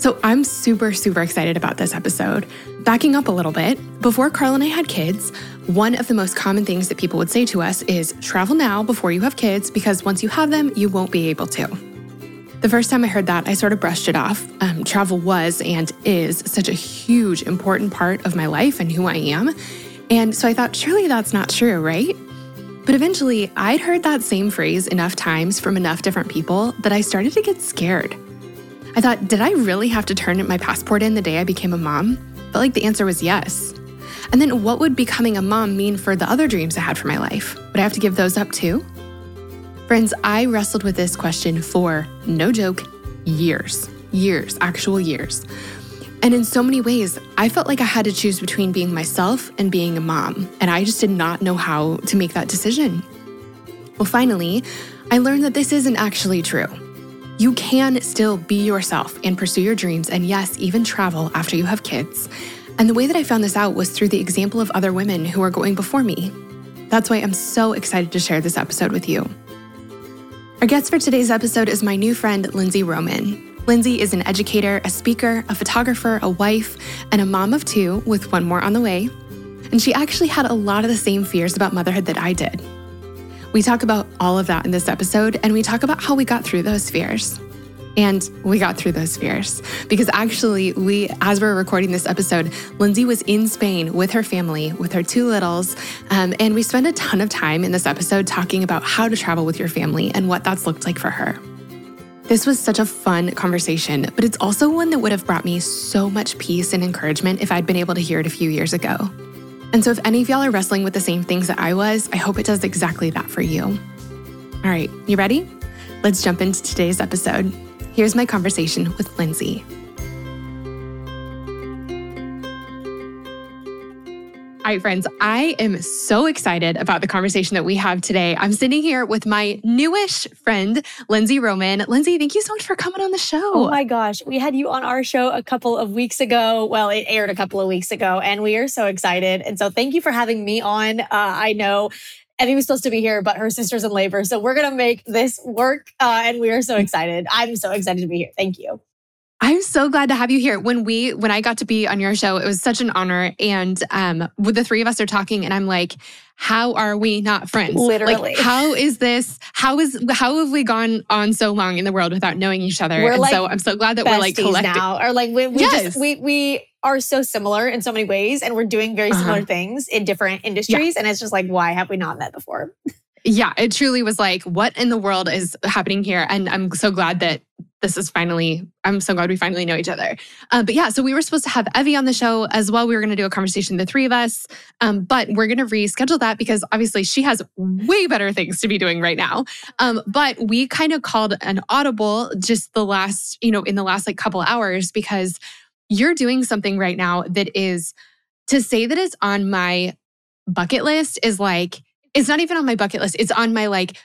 So I'm super, super excited about this episode. Backing up a little bit, before Carl and I had kids, one of the most common things that people would say to us is travel now before you have kids because once you have them, you won't be able to. The first time I heard that, I sort of brushed it off. Um, travel was and is such a huge, important part of my life and who I am. And so I thought, surely that's not true, right? But eventually, I'd heard that same phrase enough times from enough different people that I started to get scared. I thought, did I really have to turn my passport in the day I became a mom? Felt like the answer was yes. And then what would becoming a mom mean for the other dreams I had for my life? Would I have to give those up too? Friends, I wrestled with this question for, no joke, years, years, actual years. And in so many ways, I felt like I had to choose between being myself and being a mom, and I just did not know how to make that decision. Well, finally, I learned that this isn't actually true. You can still be yourself and pursue your dreams, and yes, even travel after you have kids. And the way that I found this out was through the example of other women who are going before me. That's why I'm so excited to share this episode with you. Our guest for today's episode is my new friend, Lindsey Roman. Lindsey is an educator, a speaker, a photographer, a wife, and a mom of two with one more on the way. And she actually had a lot of the same fears about motherhood that I did. We talk about all of that in this episode, and we talk about how we got through those fears. And we got through those fears because actually, we, as we're recording this episode, Lindsey was in Spain with her family, with her two littles. Um, and we spent a ton of time in this episode talking about how to travel with your family and what that's looked like for her. This was such a fun conversation, but it's also one that would have brought me so much peace and encouragement if I'd been able to hear it a few years ago. And so, if any of y'all are wrestling with the same things that I was, I hope it does exactly that for you. All right, you ready? Let's jump into today's episode. Here's my conversation with Lindsey. All right, friends, I am so excited about the conversation that we have today. I'm sitting here with my newish friend, Lindsey Roman. Lindsey, thank you so much for coming on the show. Oh my gosh, we had you on our show a couple of weeks ago. Well, it aired a couple of weeks ago, and we are so excited. And so, thank you for having me on. Uh, I know Evie was supposed to be here, but her sister's in labor. So we're going to make this work. Uh, and we are so excited. I'm so excited to be here. Thank you. I'm so glad to have you here. When we when I got to be on your show, it was such an honor. And um, with the three of us are talking, and I'm like, how are we not friends? Literally. Like, how is this? How is how have we gone on so long in the world without knowing each other? We're and like so I'm so glad that we're like collecting now. Or like we, we yes. just we we are so similar in so many ways and we're doing very similar uh-huh. things in different industries. Yeah. And it's just like, why have we not met before? Yeah, it truly was like, what in the world is happening here? And I'm so glad that this is finally, I'm so glad we finally know each other. Uh, but yeah, so we were supposed to have Evie on the show as well. We were going to do a conversation, the three of us. Um, but we're going to reschedule that because obviously she has way better things to be doing right now. Um, but we kind of called an audible just the last, you know, in the last like couple hours because you're doing something right now that is to say that it's on my bucket list is like, it's not even on my bucket list. It's on my like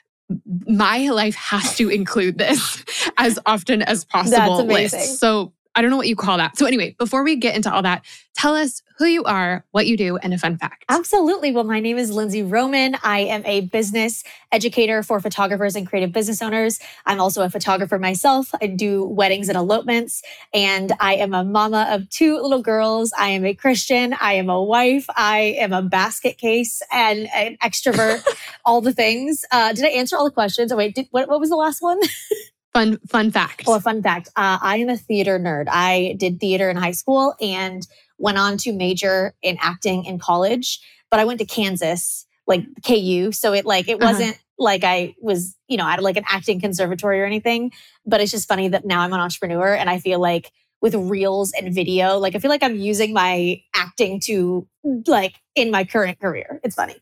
my life has to include this as often as possible list. So I don't know what you call that. So, anyway, before we get into all that, tell us who you are, what you do, and a fun fact. Absolutely. Well, my name is Lindsey Roman. I am a business educator for photographers and creative business owners. I'm also a photographer myself. I do weddings and elopements, and I am a mama of two little girls. I am a Christian. I am a wife. I am a basket case and an extrovert, all the things. Uh, did I answer all the questions? Oh, wait, did, what, what was the last one? Fun fun fact. Well, a fun fact. Uh, I am a theater nerd. I did theater in high school and went on to major in acting in college. But I went to Kansas, like KU, so it like it uh-huh. wasn't like I was, you know, at like an acting conservatory or anything. But it's just funny that now I'm an entrepreneur and I feel like with reels and video, like I feel like I'm using my acting to like in my current career. It's funny.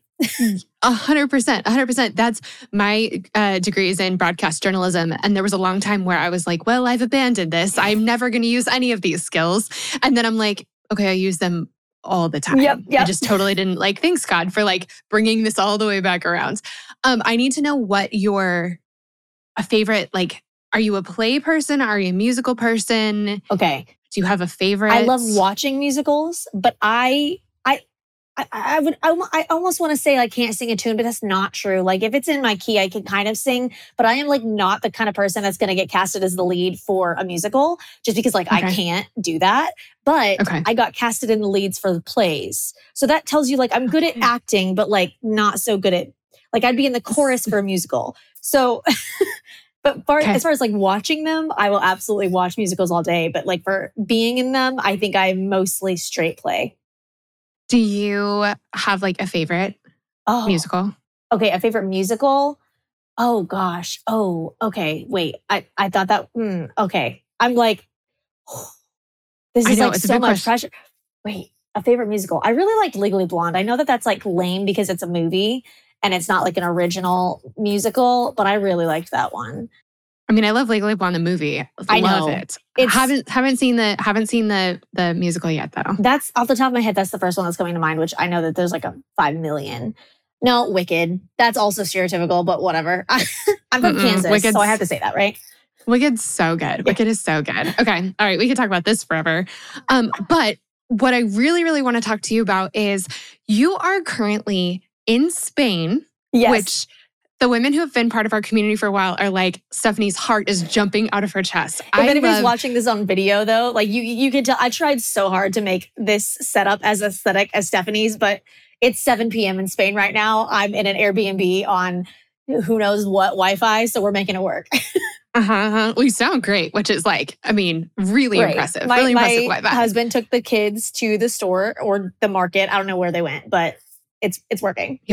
A hundred percent, a hundred percent. That's my uh, degree is in broadcast journalism, and there was a long time where I was like, "Well, I've abandoned this. I'm never going to use any of these skills." And then I'm like, "Okay, I use them all the time. Yep, yep. I just totally didn't like. Thanks God for like bringing this all the way back around. Um, I need to know what your a favorite like. Are you a play person? Are you a musical person? Okay. Do you have a favorite? I love watching musicals, but I I I, I would I, I almost want to say I can't sing a tune, but that's not true. Like if it's in my key, I can kind of sing, but I am like not the kind of person that's going to get casted as the lead for a musical just because like I can't do that. But Okay. I got casted in the leads for the plays, so that tells you like I'm good at acting, but like not so good at like I'd be in the chorus for a musical. So. But far, Okay. as far as like watching them, I will absolutely watch musicals all day. But like for being in them, I think I'm mostly straight play. Do you have like a favorite Oh, musical? Okay, a favorite musical. Oh gosh. Oh, okay. Wait, I I thought that. Mm, okay, I'm like, this is know, like so much question. pressure. Wait, a favorite musical. I really liked Legally Blonde. I know that that's like lame because it's a movie and it's not like an original musical, but I really liked that one. I mean, I love Legally Blonde the movie. I love know. it. It's- haven't haven't seen the haven't seen the the musical yet though. That's off the top of my head. That's the first one that's coming to mind, which I know that there's like a five million. No, Wicked. That's also stereotypical, but whatever. I'm from Mm-mm, Kansas, Wicked's- so I have to say that, right? Wicked's so good. Wicked is so good. Okay. All right. We could talk about this forever. Um, but what I really, really want to talk to you about is you are currently in Spain, Yes. which the women who have been part of our community for a while are like, Stephanie's heart is jumping out of her chest. if I anybody's love- watching this on video, though, like you, you can tell. I tried so hard to make this setup as aesthetic as Stephanie's, but it's 7 p.m. in Spain right now. I'm in an Airbnb on who knows what Wi-Fi, so we're making it work. uh-huh, uh-huh. Well, sound great, which is like, I mean, really Right. impressive. My, really my impressive. Wi-Fi. husband took the kids to the store or the market. I don't know where they went, but it's it's working.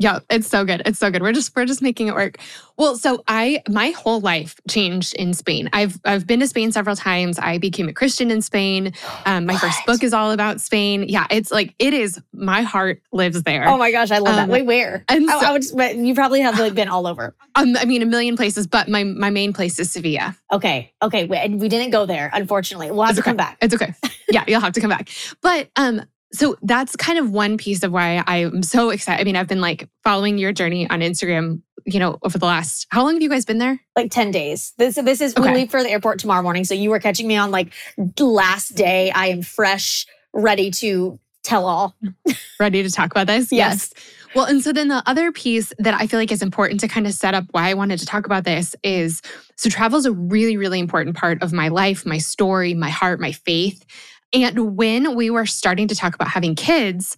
Yeah, it's so good. It's so good. We're just we're just making it work. Well, so I my whole life changed in Spain. I've I've been to Spain several times. I became a Christian in Spain. Um, my first book is all about Spain. Yeah, it's like it is. My heart lives there. Oh my gosh, I love that. Um, Wait, where? and I, so- I would, but you probably have like been all over. um, I mean, a million places, but my my main place is Sevilla. Okay, okay. And we didn't go there, unfortunately. We'll have It's to come back. It's okay. Yeah, you'll have to come back. But um, so that's kind of one piece of why I'm so excited. I mean, I've been like following your journey on Instagram. You know, over the last how long have you guys been there? Like ten days. This this is Okay. we leave for the airport tomorrow morning. So you were catching me on like last day. I am fresh, ready to tell all. ready to talk about this? Yes. Well, and so then the other piece that I feel like is important to kind of set up why I wanted to talk about this is so travel is a really, really important part of my life, my story, my heart, my faith. And when we were starting to talk about having kids,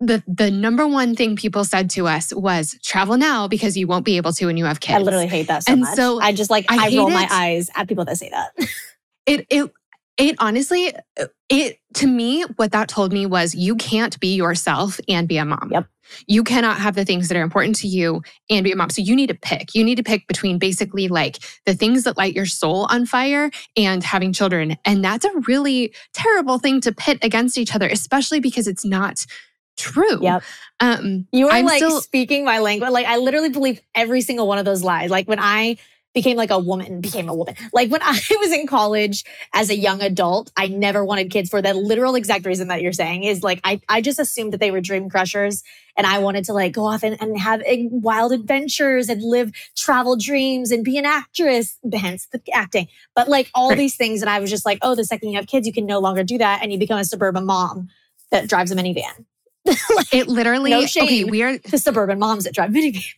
the the number one thing people said to us was travel now because you won't be able to when you have kids. I literally hate that so And much. so I just like I I, roll hate my eyes at people that say that. it it it honestly it to me what that told me was you can't be yourself and be a mom Yep. You cannot have the things that are important to you and be a mom so you need to pick you need to pick between basically like the things that light your soul on fire and having children and that's a really terrible thing to pit against each other especially because it's not true Yep. um You are I'm like still- speaking my language. Like I literally believe every single one of those lies. Like when I became like a woman, became a woman. Like when I was in college as a young adult, I never wanted kids for that literal exact reason that you're saying is like I, I just assumed that they were dream crushers and I wanted to like go off and, and have eh, wild adventures and live travel dreams and be an actress, hence the acting. But like all Right. these things. And I was just like, oh, the second you have kids, you can no longer do that. And you become a suburban mom that drives a minivan. it literally No okay we are the suburban moms that drive minivans.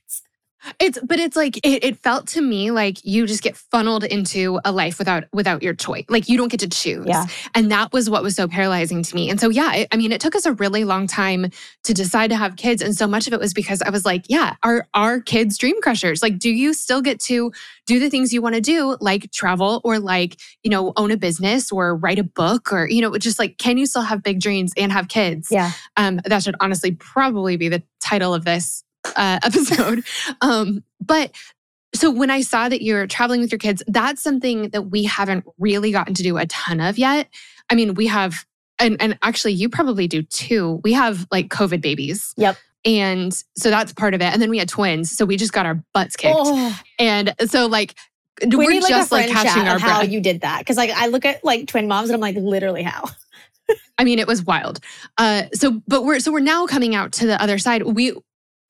It's but it's like it, it felt to me like you just get funneled into a life without without your choice. Like you don't get to choose. Yeah. And that was what was so paralyzing to me. And so yeah, it, I mean, it took us a really long time to decide to have kids, and so much of it was because I was like, yeah, are our kids dream crushers? Like, do you still get to do the things you want to do, like travel or like you know own a business or write a book or you know just like can you still have big dreams and have kids? Yeah. Um, that should honestly probably be the title of this uh, episode. um, but so when I saw that you're traveling with your kids, that's something that we haven't really gotten to do a ton of yet. I mean, we have, and, and actually, you probably do too. We have like COVID babies. Yep. And so that's part of it. And then we had twins. So we just got our butts kicked. Oh, And so, like, we we're need like just like catching our of how you did that. Because like I look at like twin moms and I'm like, literally how? I mean, it was wild. Uh, so, but we're so we're now coming out to the other side. We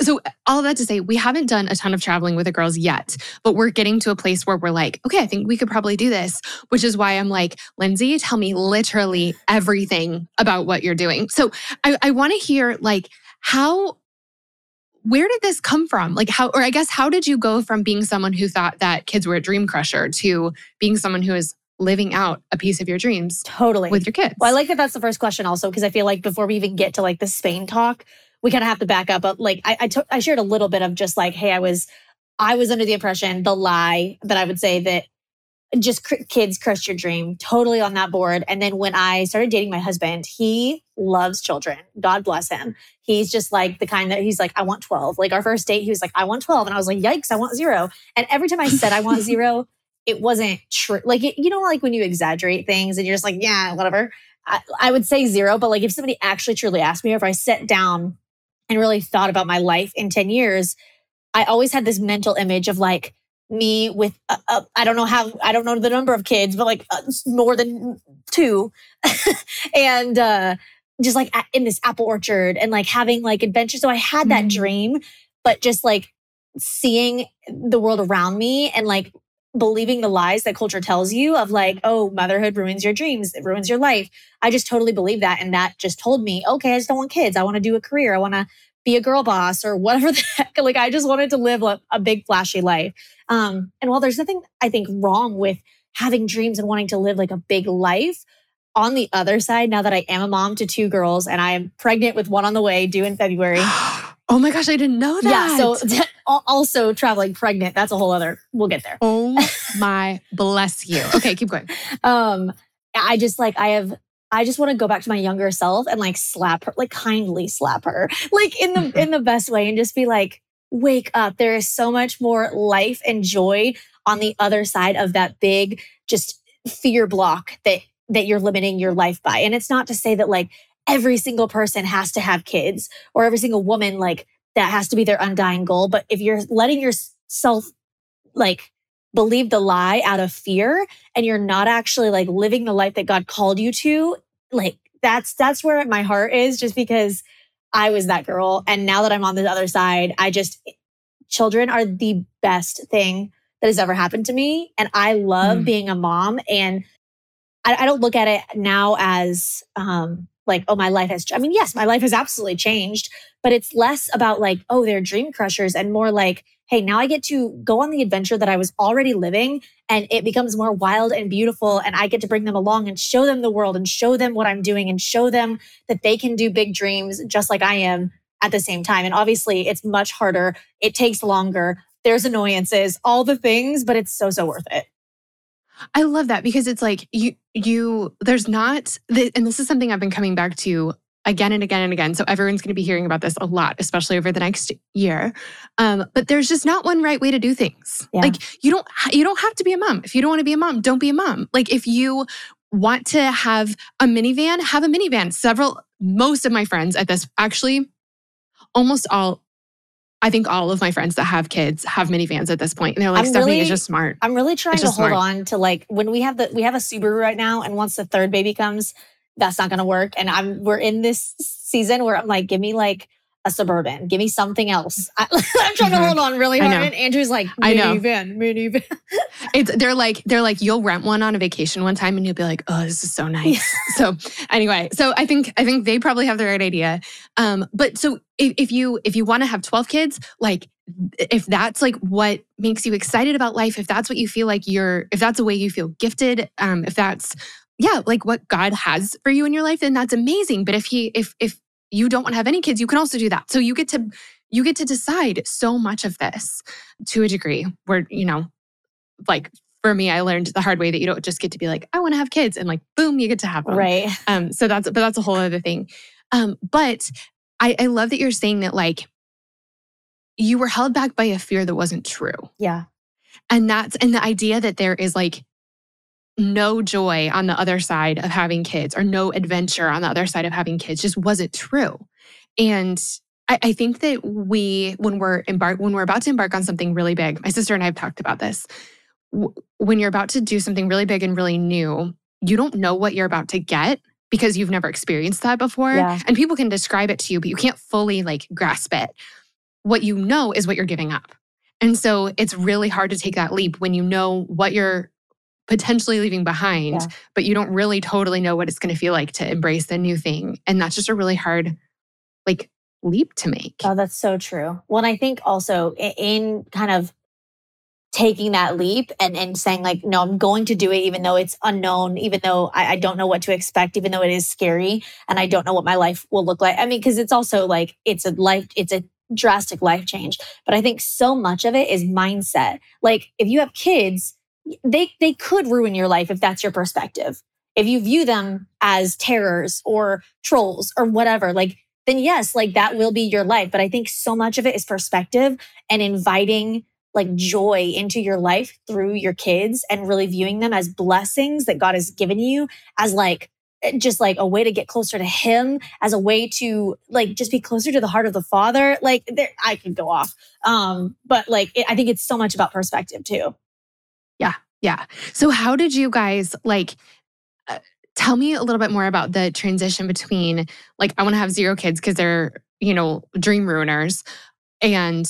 so all that to say, we haven't done a ton of traveling with the girls yet, but we're getting to a place where we're like, okay, I think we could probably do this. Which is why I'm like, Lindsey, tell me literally everything about what you're doing. So I, I want to hear like how where did this come from? Like how, or I guess, how did you go from being someone who thought that kids were a dream crusher to being someone who is living out a piece of your dreams totally with your kids? Well, I like that that's the first question also, because I feel like before we even get to like the Spain talk, we kind of have to back up. But like I, I, shared a little bit of just like, hey, I was, I was under the impression, the lie that I would say that just cr- kids crush your dream totally on that board and then when i started dating my husband he loves children god bless him. He's just like the kind that he's like i want 12 like our first date he was like i want 12 and i was like yikes i want zero. And every time i said i want zero it wasn't true like it, you know like when you exaggerate things and you're just like yeah whatever. I, I would say zero but like if somebody actually truly asked me or if i sat down and really thought about my life in 10 years i always had this mental image of like me with uh, uh, I don't know how I don't know the number of kids, but like uh, more than two, and uh, just like in this apple orchard and like having like adventures. So I had that mm-hmm. dream, but just like seeing the world around me and like believing the lies that culture tells you of like, oh, motherhood ruins your dreams, it ruins your life. I just totally believe that, and that just told me, okay, I just don't want kids. I want to do a career. I want to be a girl boss or whatever the heck. Like I just wanted to live a, a big flashy life. Um, and while there's nothing I think wrong with having dreams and wanting to live like a big life, on the other side, now that I am a mom to two girls and I am pregnant with one on the way due in February. oh my gosh, I didn't know that. Yeah. So also traveling pregnant, that's a whole other, we'll get there. Oh my bless you. Okay, keep going. um, I just like, I have I just want to go back to my younger self and like slap her, like kindly slap her, like in the in the best way and just be like, wake up. There is so much more life and joy on the other side of that big just fear block that that you're limiting your life by. And it's not to say that like every single person has to have kids or every single woman like that has to be their undying goal, but if you're letting yourself like believe the lie out of fear and you're not actually like living the life that God called you to, like that's that's where my heart is just because I was that girl. And now that I'm on the other side, I just children are the best thing that has ever happened to me. And I love mm. being a mom. And I, I, don't look at it now as um like oh my life has I mean yes, my life has absolutely changed, but it's less about like oh they're dream crushers and more like hey, now I get to go on the adventure that I was already living and it becomes more wild and beautiful. And I get to bring them along and show them the world and show them what I'm doing and show them that they can do big dreams just like I am at the same time. And obviously, it's much harder, it takes longer, there's annoyances, all the things, but it's so, so worth it. I love that because it's like you, you, there's not, and this is something I've been coming back to again and again and again. So everyone's going to be hearing about this a lot, especially over the next year. Um, but there's just not one right way to do things. Yeah. Like you don't you don't have to be a mom. If you don't want to be a mom, don't be a mom. Like if you want to have a minivan, have a minivan. Several most of my friends at this actually almost all I think all of my friends that have kids have minivans at this point, and they're like, I'm "Stephanie really, is just smart." I'm really trying to hold smart. on to like when we have the we have a Subaru right now, and once the third baby comes, that's not going to work. And I'm we're in this season where I'm like, give me like a suburban, give me something else. I, am trying mm-hmm. to hold on really hard. And Andrew's like, minivan, minivan. it's they're like they're like you'll rent one on a vacation one time and you'll be like, oh, this is so nice. so anyway, so I think I think they probably have the right idea. Um, but so if, if you if you want to have 12 kids, like if that's like what makes you excited about life, if that's what you feel like you're, if that's a way you feel gifted, um, if that's yeah, like what God has for you in your life, then that's amazing. But if he, if, if you don't want to have any kids, you can also do that. So you get to, you get to decide so much of this to a degree where, you know, like for me, I learned the hard way that you don't just get to be like, I want to have kids and like, boom, you get to have them. Right. Um, so that's, but that's a whole other thing. Um, but I, I love that you're saying that like you were held back by a fear that wasn't true. Yeah. And that's, and the idea that there is like no joy on the other side of having kids or no adventure on the other side of having kids just wasn't true. And I, I think that we, when we're embark, when we're about to embark on something really big, my sister and I have talked about this. When you're about to do something really big and really new, you don't know what you're about to get because you've never experienced that before. Yeah. And people can describe it to you, but you can't fully like grasp it. What you know is what you're giving up. And so it's really hard to take that leap when you know what you're potentially leaving behind, Yeah. but you don't really totally know what it's going to feel like to embrace the new thing. And that's just a really hard like leap to make. Oh, that's so true. Well, and I think also in kind of taking that leap and, and saying like, no, I'm going to do it, even though it's unknown, even though I, I don't know what to expect, even though it is scary and I don't know what my life will look like. I mean, because it's also like, it's a life, it's a drastic life change. But I think so much of it is mindset. Like if you have kids, they they could ruin your life if that's your perspective. If you view them as terrors or trolls or whatever, like then yes, like that will be your life. But I think so much of it is perspective and inviting like joy into your life through your kids and really viewing them as blessings that God has given you as like eh, just like a way to get closer to him as a way to like just be closer to the heart of the father like there i could go off um but like it, i think it's so much about perspective too Yeah. So how did you guys like uh, tell me a little bit more about the transition between like I want to have zero kids because they're, you know, dream ruiners and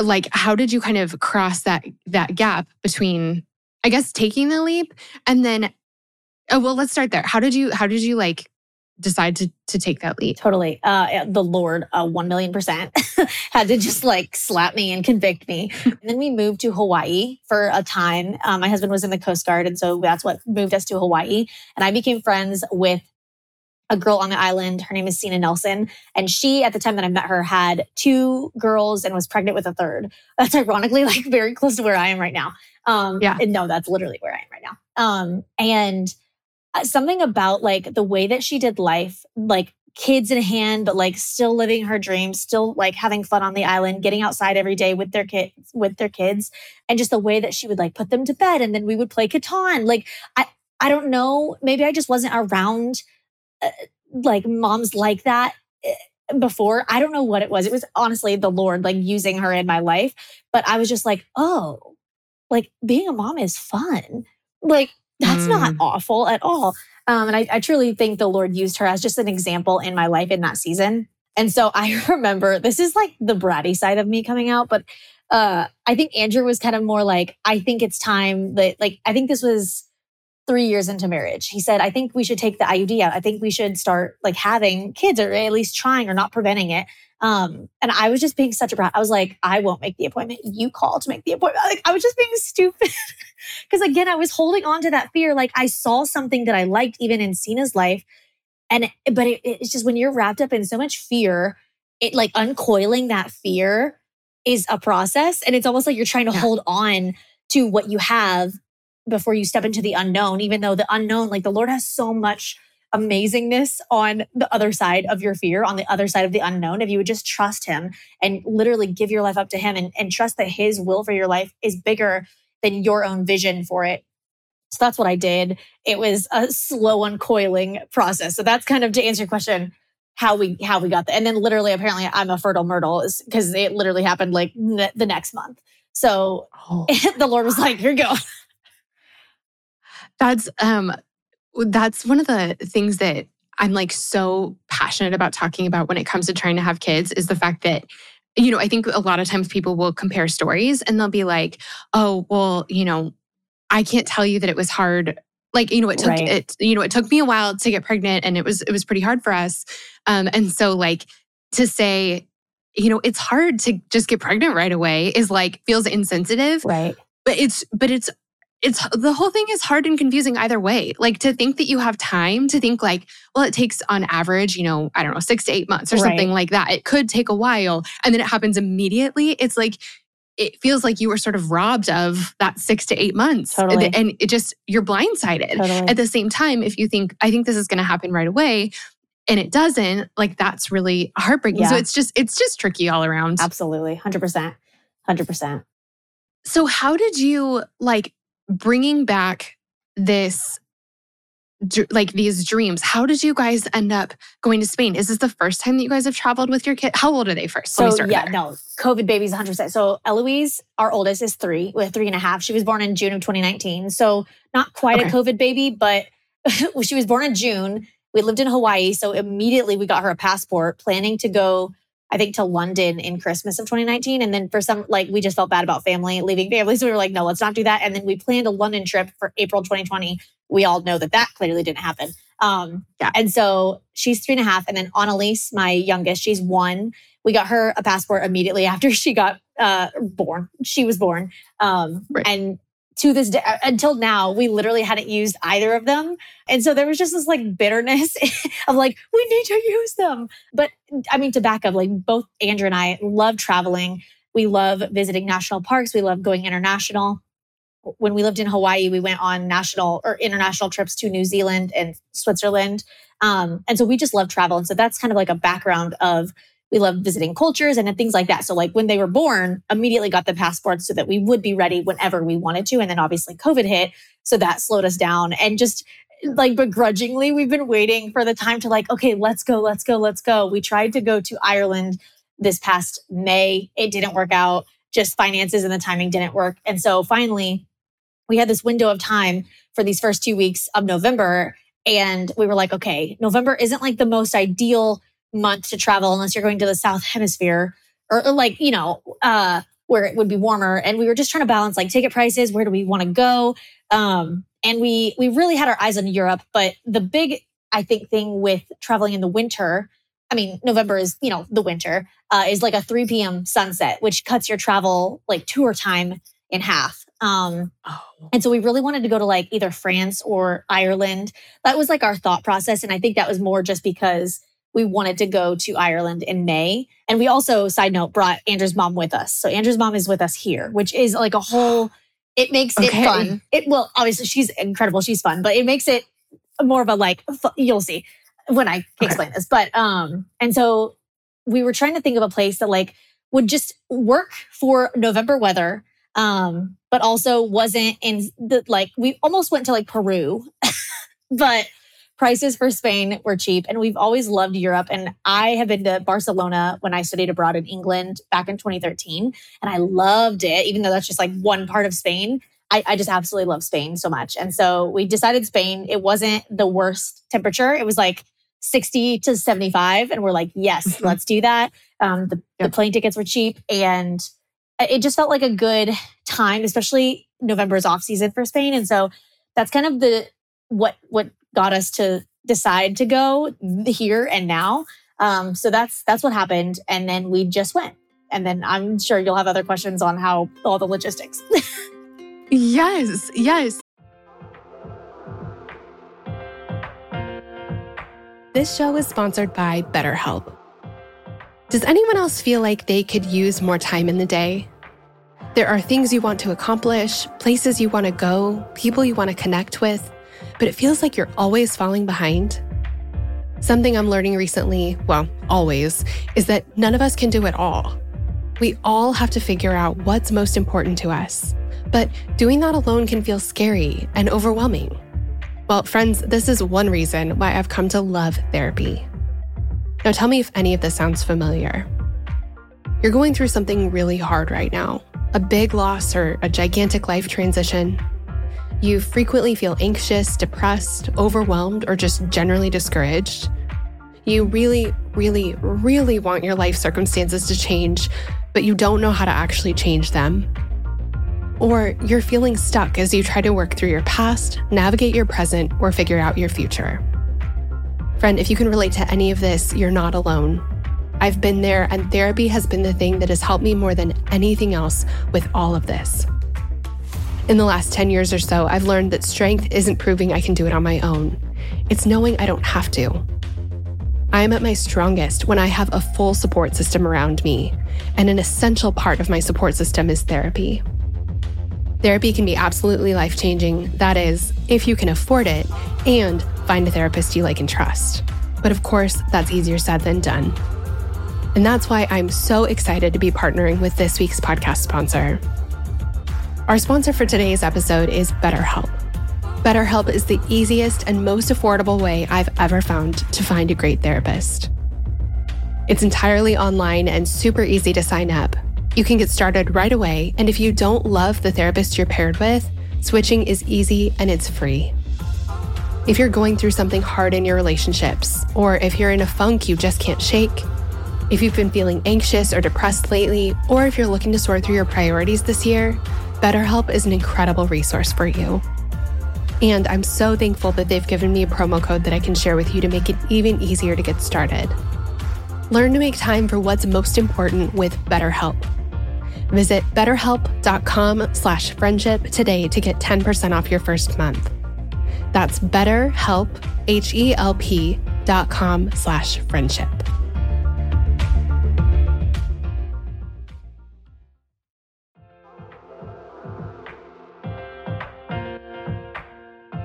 like how did you kind of cross that that gap between I guess taking the leap and then oh well let's start there. How did you how did you like decide to to take that leap? totally. Uh the lord uh 1 million percent had to just like slap me and convict me. And then we moved to hawaii for a time. Um, my husband was in the coast guard and so that's what moved us to hawaii. And i became friends with a girl on the island. Her name is Sina Nelson. And she at the time that I met her had two girls and was pregnant with a third. That's ironically like very close to where I am right now. Um Yeah. and no that's literally where I am right now. Um and something about like the way that she did life, like kids in hand, but like still living her dreams, still like having fun on the island, getting outside every day with their kids, with their kids, and just the way that she would like put them to bed, and then we would play Catan. Like I, I don't know, maybe I just wasn't around uh, like moms like that uh, before. I don't know what it was. It was honestly the Lord like using her in my life, but I was just like, oh, like being a mom is fun. Like that's not awful at all. Um, and I, I truly think the Lord used her as just an example in my life in that season. And so I remember this is like the bratty side of me coming out, but uh, I think Andrew was kind of more like, I think it's time that, like, I think this was three years into marriage. He said, I think we should take the IUD out. I think we should start like having kids or at least trying or not preventing it. Um, and I was just being such a brat. I was like, I won't make the appointment. You call to make the appointment. Like I was just being stupid. Because again, I was holding on to that fear. Like I saw something that I liked even in Cena's life. And but it, it's just when you're wrapped up in so much fear, it like uncoiling that fear is a process. And it's almost like you're trying to Yeah. hold on to what you have before you step into the unknown, even though the unknown, like the Lord has so much amazingness on the other side of your fear, on the other side of the unknown. If you would just trust Him and literally give your life up to Him and, and trust that His will for your life is bigger than your own vision for it. So that's what I did. It was a slow uncoiling process. So that's kind of to answer your question how we how we got there. And then literally apparently I'm a fertile myrtle because it literally happened like ne- the next month. So Oh. the Lord was like, "Here you go." That's um that's one of the things that I'm like so passionate about talking about when it comes to trying to have kids is the fact that you know, I think a lot of times people will compare stories and they'll be like, "Oh, well, you know, I can't tell you that it was hard. Like, you know, it took Right. it you know, it took me a while to get pregnant and it was it was pretty hard for us." Um and so like to say, you know, it's hard to just get pregnant right away is like feels insensitive Right. but it's but it's it's the whole thing is hard and confusing either way like to think that you have time to think like well it takes on average you know i don't know six to eight months or something like that it could take a while and then it happens immediately it's like it feels like you were sort of robbed of that six to eight months Totally. and it just you're blindsided Totally. at the same time if you think i think this is going to happen right away and it doesn't like that's really heartbreaking so it's just it's just tricky all around Absolutely. 100%. 100%. So how did you like bringing back this like these dreams? How did you guys end up going to Spain? Is this the first time that you guys have traveled with your kid? How old are they first? So yeah, there. no, COVID babies 100%. So Eloise, our oldest, is three with three and a half. She was born in June of 2019. So not quite Okay. a COVID baby, but she was born in June. We lived in Hawaii. So immediately we got her a passport, planning to go, I think, to London in Christmas of 2019. And then for some, like, we just felt bad about family, leaving family. So we were like, no, let's not do that. And then we planned a London trip for April 2020. We all know that that clearly didn't happen. Um, yeah. And so she's three and a half. And then Annalise, my youngest, she's one. We got her a passport immediately after she got uh, born. She was born. Um, right. And to this day, uh, until now, we literally hadn't used either of them. And so there was just this like bitterness of like, we need to use them. But I mean, to back up, like both Andrew and I love traveling. We love visiting national parks. We love going international. When we lived in Hawaii, we went on national or international trips to New Zealand and Switzerland. Um, and so we just love travel. And so that's kind of like a background of we love visiting cultures and things like that. So like when they were born, immediately got the passports so that we would be ready whenever we wanted to. And then obviously COVID hit. So that slowed us down. And just like begrudgingly, we've been waiting for the time to like, okay, let's go, let's go, let's go. We tried to go to Ireland this past May. It didn't work out. Just finances and the timing didn't work. And so finally, we had this window of time for these first two weeks of November. And we were like, okay, November isn't like the most ideal month to travel unless you're going to the south hemisphere or, like you know uh where it would be warmer. And we were just trying to balance like ticket prices where do we want to go? Um and we we really had our eyes on europe but the big i think thing with traveling in the winter i mean november is you know the winter uh, is like a 3 p.m sunset which cuts your travel like tour time in half. Um oh. and so we really wanted to go to like either france or ireland. That was like our thought process and i think that was more just because we wanted to go to Ireland in May. And we also, side note, brought Andrew's mom with us. So Andrew's mom is with us here, which is like a whole, it makes okay. it fun. It well, obviously she's incredible. She's fun, but it makes it more of a like, you'll see when I explain okay. this. But, um, and so we were trying to think of a place that like would just work for November weather. Um, but also wasn't in the like, we almost went to like Peru, but prices for Spain were cheap and we've always loved Europe. And I have been to Barcelona when I studied abroad in England back in 2013 and I loved it, even though that's just like one part of Spain. I, I just absolutely love Spain so much. And so we decided Spain. It wasn't the worst temperature. It was like 60 to 75. And we're like, yes, mm-hmm. let's do that. Um, the, the plane tickets were cheap and it just felt like a good time, especially November's off season for Spain. And so that's kind of the what what got us to decide to go here and now. Um, so that's that's what happened, and then we just went. And then I'm sure you'll have other questions on how all the logistics. yes, yes. This show is sponsored by BetterHelp. Does anyone else feel like they could use more time in the day? There are things you want to accomplish, places you want to go, people you want to connect with but it feels like you're always falling behind. Something I'm learning recently, well, always, is that none of us can do it all. We all have to figure out what's most important to us. But doing that alone can feel scary and overwhelming. Well, friends, this is one reason why I've come to love therapy. Now, tell me if any of this sounds familiar. You're going through something really hard right now a big loss or a gigantic life transition. You frequently feel anxious, depressed, overwhelmed, or just generally discouraged. You really, really, really want your life circumstances to change, but you don't know how to actually change them. Or you're feeling stuck as you try to work through your past, navigate your present, or figure out your future. Friend, if you can relate to any of this, you're not alone. I've been there, and therapy has been the thing that has helped me more than anything else with all of this. In the last 10 years or so, I've learned that strength isn't proving I can do it on my own. It's knowing I don't have to. I am at my strongest when I have a full support system around me, and an essential part of my support system is therapy. Therapy can be absolutely life changing, that is, if you can afford it and find a therapist you like and trust. But of course, that's easier said than done. And that's why I'm so excited to be partnering with this week's podcast sponsor. Our sponsor for today's episode is BetterHelp. BetterHelp is the easiest and most affordable way I've ever found to find a great therapist. It's entirely online and super easy to sign up. You can get started right away, and if you don't love the therapist you're paired with, switching is easy and it's free. If you're going through something hard in your relationships, or if you're in a funk you just can't shake, if you've been feeling anxious or depressed lately, or if you're looking to sort through your priorities this year, BetterHelp is an incredible resource for you. And I'm so thankful that they've given me a promo code that I can share with you to make it even easier to get started. Learn to make time for what's most important with BetterHelp. Visit betterhelp.com slash friendship today to get 10% off your first month. That's betterhelp, H-E-L-P dot com slash friendship.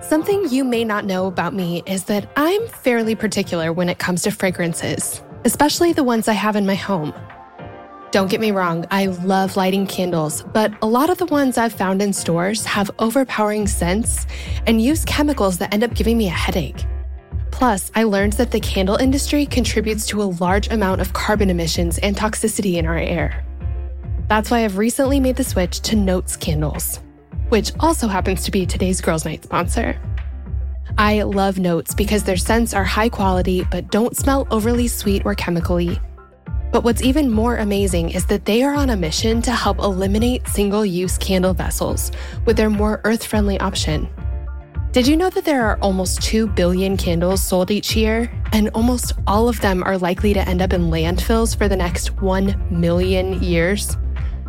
Something you may not know about me is that I'm fairly particular when it comes to fragrances, especially the ones I have in my home. Don't get me wrong, I love lighting candles, but a lot of the ones I've found in stores have overpowering scents and use chemicals that end up giving me a headache. Plus, I learned that the candle industry contributes to a large amount of carbon emissions and toxicity in our air. That's why I've recently made the switch to Notes candles, which also happens to be today's Girls Night sponsor. I love Notes because their scents are high quality but don't smell overly sweet or chemically. But what's even more amazing is that they are on a mission to help eliminate single use candle vessels with their more earth friendly option. Did you know that there are almost 2 billion candles sold each year, and almost all of them are likely to end up in landfills for the next 1 million years?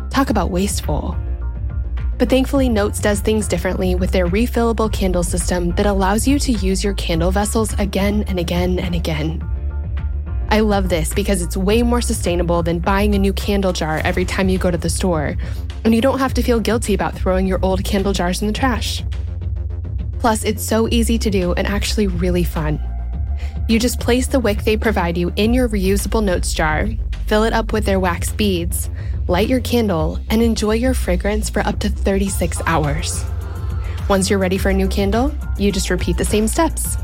Talk about wasteful. But thankfully, Notes does things differently with their refillable candle system that allows you to use your candle vessels again and again and again. I love this because it's way more sustainable than buying a new candle jar every time you go to the store, and you don't have to feel guilty about throwing your old candle jars in the trash. Plus, it's so easy to do and actually really fun. You just place the wick they provide you in your reusable notes jar, fill it up with their wax beads, light your candle, and enjoy your fragrance for up to 36 hours. Once you're ready for a new candle, you just repeat the same steps.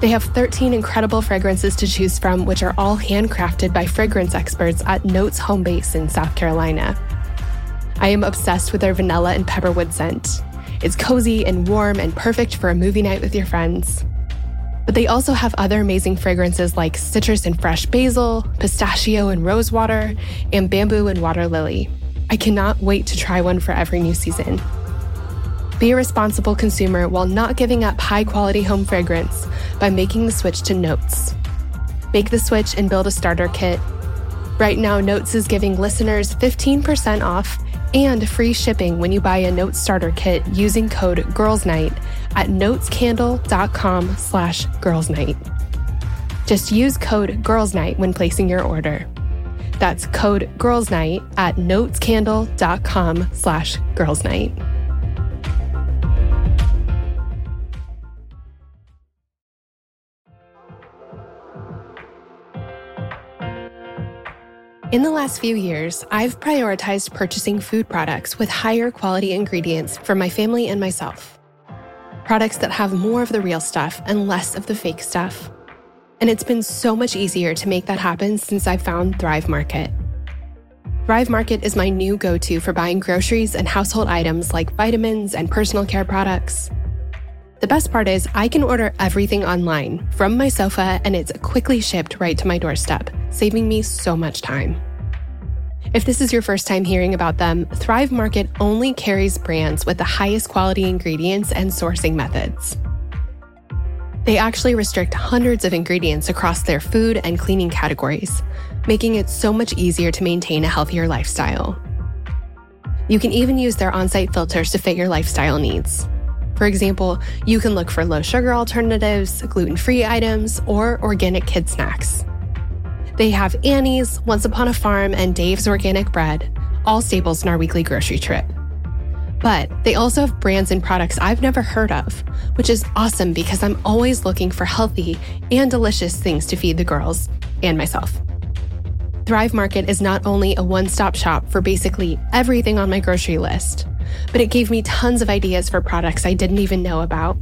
They have 13 incredible fragrances to choose from, which are all handcrafted by fragrance experts at Notes Home Base in South Carolina. I am obsessed with their vanilla and pepperwood scent. It's cozy and warm and perfect for a movie night with your friends. But they also have other amazing fragrances like citrus and fresh basil, pistachio and rosewater, and bamboo and water lily. I cannot wait to try one for every new season. Be a responsible consumer while not giving up high quality home fragrance by making the switch to Notes. Make the switch and build a starter kit. Right now, Notes is giving listeners 15% off and free shipping when you buy a Notes starter kit using code GIRLSNIGHT at notescandle.com slash girlsnight. Just use code GIRLSNIGHT when placing your order. That's code GIRLSNIGHT at notescandle.com slash girlsnight. In the last few years, I've prioritized purchasing food products with higher quality ingredients for my family and myself. Products that have more of the real stuff and less of the fake stuff. And it's been so much easier to make that happen since I found Thrive Market. Thrive Market is my new go to for buying groceries and household items like vitamins and personal care products. The best part is, I can order everything online from my sofa and it's quickly shipped right to my doorstep, saving me so much time. If this is your first time hearing about them, Thrive Market only carries brands with the highest quality ingredients and sourcing methods. They actually restrict hundreds of ingredients across their food and cleaning categories, making it so much easier to maintain a healthier lifestyle. You can even use their on site filters to fit your lifestyle needs. For example, you can look for low sugar alternatives, gluten free items, or organic kid snacks. They have Annie's, Once Upon a Farm, and Dave's Organic Bread, all staples in our weekly grocery trip. But they also have brands and products I've never heard of, which is awesome because I'm always looking for healthy and delicious things to feed the girls and myself. Thrive Market is not only a one stop shop for basically everything on my grocery list but it gave me tons of ideas for products I didn't even know about.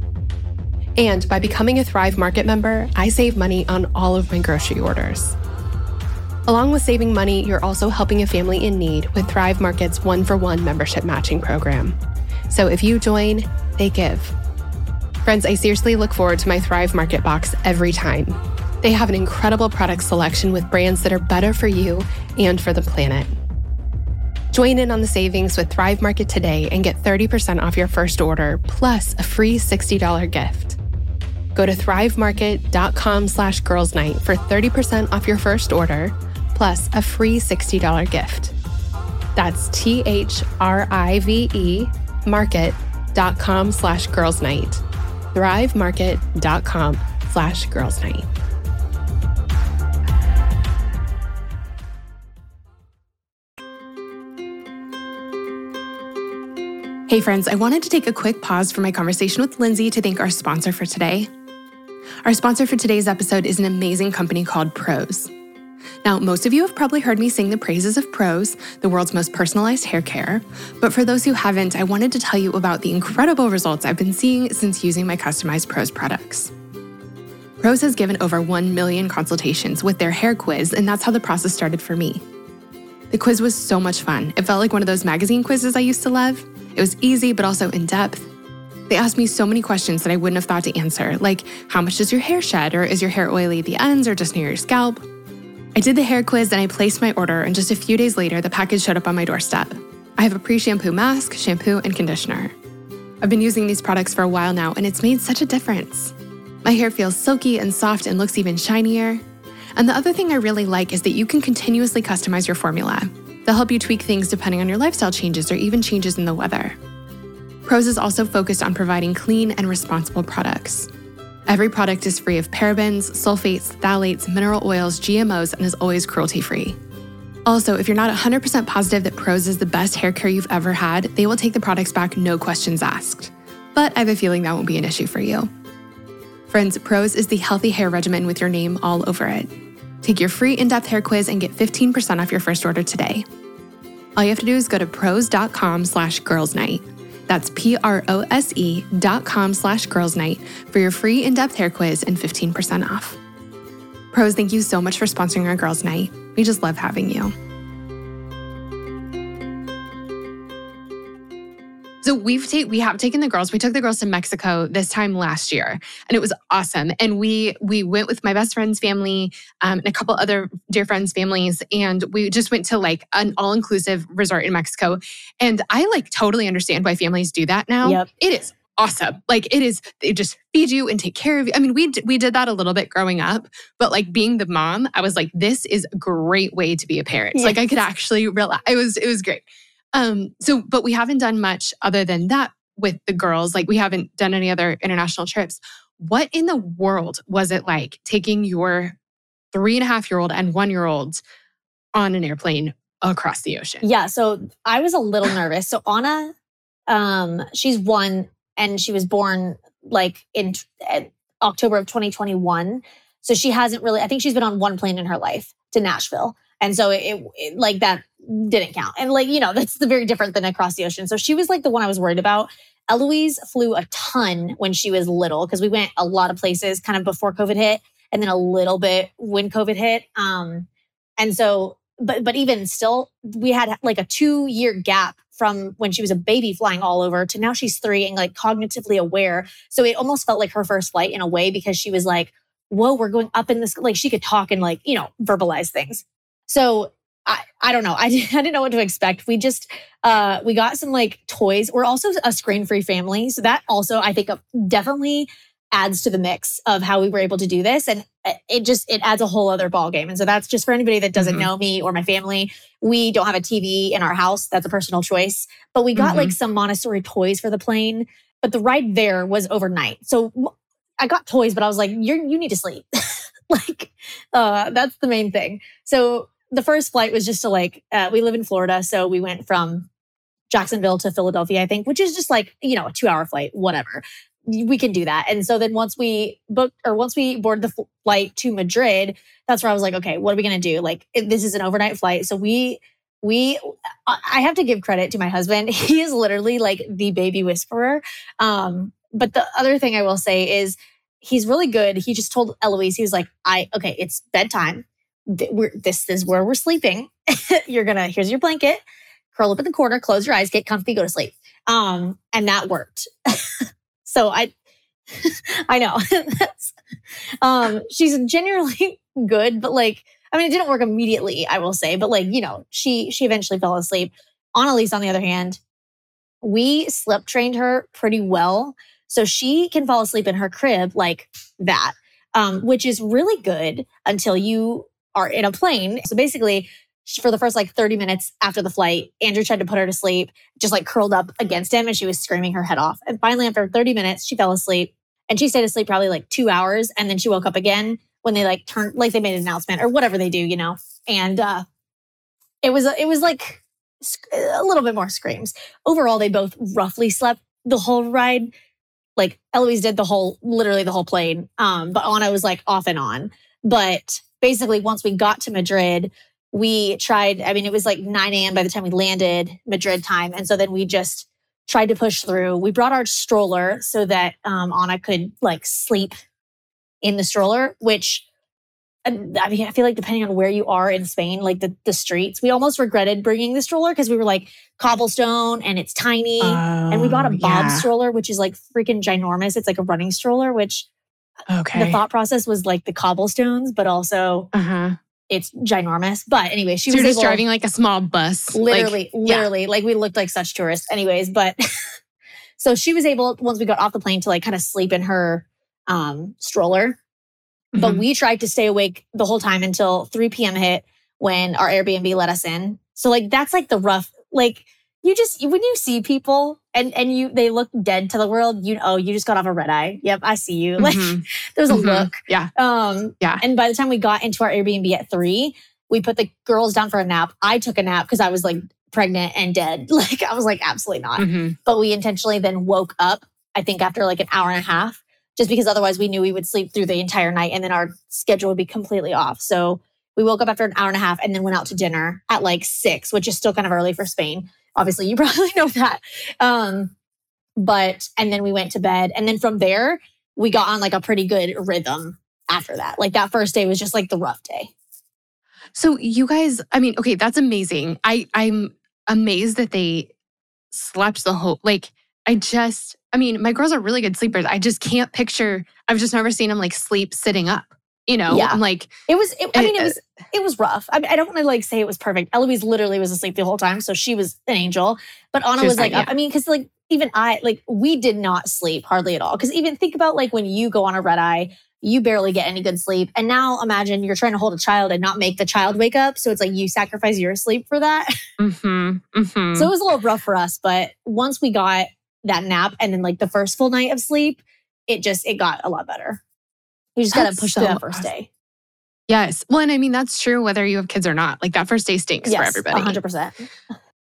And by becoming a Thrive Market member, I save money on all of my grocery orders. Along with saving money, you're also helping a family in need with Thrive Market's one for one membership matching program. So if you join, they give. Friends, I seriously look forward to my Thrive Market box every time. They have an incredible product selection with brands that are better for you and for the planet. Join in on the savings with Thrive Market today and get 30% off your first order plus a free $60 gift. Go to thrivemarket.com slash girls night for 30% off your first order plus a free $60 gift. That's T H R I V E market.com slash girls night. Thrivemarket.com slash girls night. Hey, friends, I wanted to take a quick pause from my conversation with Lindsey to thank our sponsor for today. Our sponsor for today's episode is an amazing company called Prose. Now, most of you have probably heard me sing the praises of Prose, the world's most personalized hair care. But for those who haven't, I wanted to tell you about the incredible results I've been seeing since using my customized Prose products. Prose has given over 1 million consultations with their hair quiz, and that's how the process started for me. The quiz was so much fun. It felt like one of those magazine quizzes I used to love. It was easy, but also in depth. They asked me so many questions that I wouldn't have thought to answer, like how much does your hair shed, or is your hair oily at the ends, or just near your scalp? I did the hair quiz and I placed my order, and just a few days later, the package showed up on my doorstep. I have a pre shampoo mask, shampoo, and conditioner. I've been using these products for a while now, and it's made such a difference. My hair feels silky and soft and looks even shinier. And the other thing I really like is that you can continuously customize your formula. They'll help you tweak things depending on your lifestyle changes or even changes in the weather. Prose is also focused on providing clean and responsible products. Every product is free of parabens, sulfates, phthalates, mineral oils, GMOs, and is always cruelty free. Also, if you're not 100% positive that Prose is the best hair care you've ever had, they will take the products back no questions asked. But I have a feeling that won't be an issue for you. Friends, Prose is the healthy hair regimen with your name all over it. Take your free in depth hair quiz and get 15% off your first order today. All you have to do is go to prose.com slash girls night. That's P R O S E dot com slash girls night for your free in depth hair quiz and 15% off. Prose, thank you so much for sponsoring our girls' night. We just love having you. So we've taken we have taken the girls. We took the girls to Mexico this time last year, and it was awesome. And we we went with my best friend's family um, and a couple other dear friends' families, and we just went to like an all inclusive resort in Mexico. And I like totally understand why families do that now. Yep. It is awesome. Like it is, they just feed you and take care of you. I mean, we we did that a little bit growing up, but like being the mom, I was like, this is a great way to be a parent. Yes. Like I could actually relax. It was it was great. Um, so, but we haven't done much other than that with the girls. Like, we haven't done any other international trips. What in the world was it like taking your three and a half year old and one year old on an airplane across the ocean? Yeah. So I was a little nervous. So Anna, um, she's one and she was born like in October of 2021. So she hasn't really, I think she's been on one plane in her life to Nashville. And so it, it, like that didn't count. And like, you know, that's the very different than across the ocean. So she was like the one I was worried about. Eloise flew a ton when she was little because we went a lot of places kind of before COVID hit and then a little bit when COVID hit. Um, and so, but but even still, we had like a two year gap from when she was a baby flying all over to now she's three and like cognitively aware. So it almost felt like her first flight in a way because she was like, whoa, we're going up in this, like she could talk and like, you know, verbalize things. So I, don't know. I, didn't, I didn't know what to expect. We just uh we got some like toys. We're also a screen free family, so that also I think definitely adds to the mix of how we were able to do this, and uh, it just it adds a whole other ball game. And so that's just for anybody that doesn't mm-hmm. know me or my family. We don't have a TV in our house. That's a personal choice, but we got mm-hmm. like some Montessori toys for the plane. But the ride there was overnight, so I got toys, but I was like, "You're you need to sleep." like uh, that's the main thing. So the first flight was just to like uh, we live in Florida, so we went from Jacksonville to Philadelphia, I think, which is just like you know a two hour flight, whatever. We can do that. And so then once we booked or once we boarded the flight to Madrid, that's where I was like, okay, what are we gonna do? Like this is an overnight flight, so we we I have to give credit to my husband. He is literally like the baby whisperer. Um, but the other thing I will say is he's really good. He just told Eloise, he was like, I okay, it's bedtime this is where we're sleeping. You're gonna here's your blanket, curl up in the corner, close your eyes, get comfy, go to sleep. Um, and that worked. so I I know. um, she's generally good, but like, I mean, it didn't work immediately, I will say, but like, you know, she she eventually fell asleep. Annalise, on the other hand, we slip trained her pretty well. So she can fall asleep in her crib like that, um, which is really good until you are in a plane. So basically, for the first like 30 minutes after the flight, Andrew tried to put her to sleep, just like curled up against him and she was screaming her head off. And finally, after 30 minutes, she fell asleep and she stayed asleep probably like two hours. And then she woke up again when they like turned, like they made an announcement or whatever they do, you know? And uh, it was, it was like a little bit more screams. Overall, they both roughly slept the whole ride. Like Eloise did the whole, literally the whole plane. Um, but Anna was like off and on. But basically, once we got to Madrid, we tried, I mean, it was like 9 a.m. by the time we landed Madrid time. And so then we just tried to push through. We brought our stroller so that um, Anna could like sleep in the stroller, which I mean, I feel like depending on where you are in Spain, like the, the streets, we almost regretted bringing the stroller because we were like cobblestone and it's tiny. and we bought a oh, Bob yeah. stroller, which is like freaking ginormous. It's like a running stroller, which okay. the thought process was like the cobblestones, but also uh-huh it's ginormous. But anyway, she so was just able, driving like a small bus. Literally, like, literally. Yeah. Like we looked like such tourists. Anyways, but so she was able, once we got off the plane, to like kind of sleep in her um stroller. Mm-hmm. But we tried to stay awake the whole time until 3 p.m. hit when our Airbnb let us in. So like that's like the rough, like you just when you see people and and you they look dead to the world you oh you just got off a red eye. Yep i see you. Like mm-hmm. there's a mm-hmm. look. Yeah. Um yeah. and by the time we got into our airbnb at three we put the girls down for a nap. I took a nap because i was like pregnant and dead. Like i was like absolutely not. Mm-hmm. but we intentionally then woke up i think after like an hour and a half just because otherwise we knew we would sleep through the entire night and then our schedule would be completely off. So we woke up after an hour and a half and then went out to dinner at like six which is still kind of early for spain Obviously, you probably know that. Um, but, and then we went to bed. And then from there, we got on like a pretty good rhythm after that. Like that first day was just like the rough day. So you guys, I mean, okay, that's amazing. I I'm amazed that they slept the whole like I just I mean, my girls are really good sleepers. I just can't picture I've just never seen them like sleep sitting up you know yeah. i'm like it was it, i mean it was it was rough. I, mean, I don't want to like say it was perfect. Eloise literally was asleep the whole time so she was an angel. But anna was, was, like yeah. i mean because like even i like we did not sleep hardly at all. Because even think about like when you go on a red eye you barely get any good sleep. And now imagine you're trying to hold a child and not make the child wake up so it's like you sacrifice your sleep for that. Mm-hmm, mm-hmm. so it was a little rough for us but once we got that nap and then like the first full night of sleep it just it got a lot better you just got to push so that first day. Yes. Well, and I mean, that's true whether you have kids or not. Like that first day stinks yes, for everybody. 100%.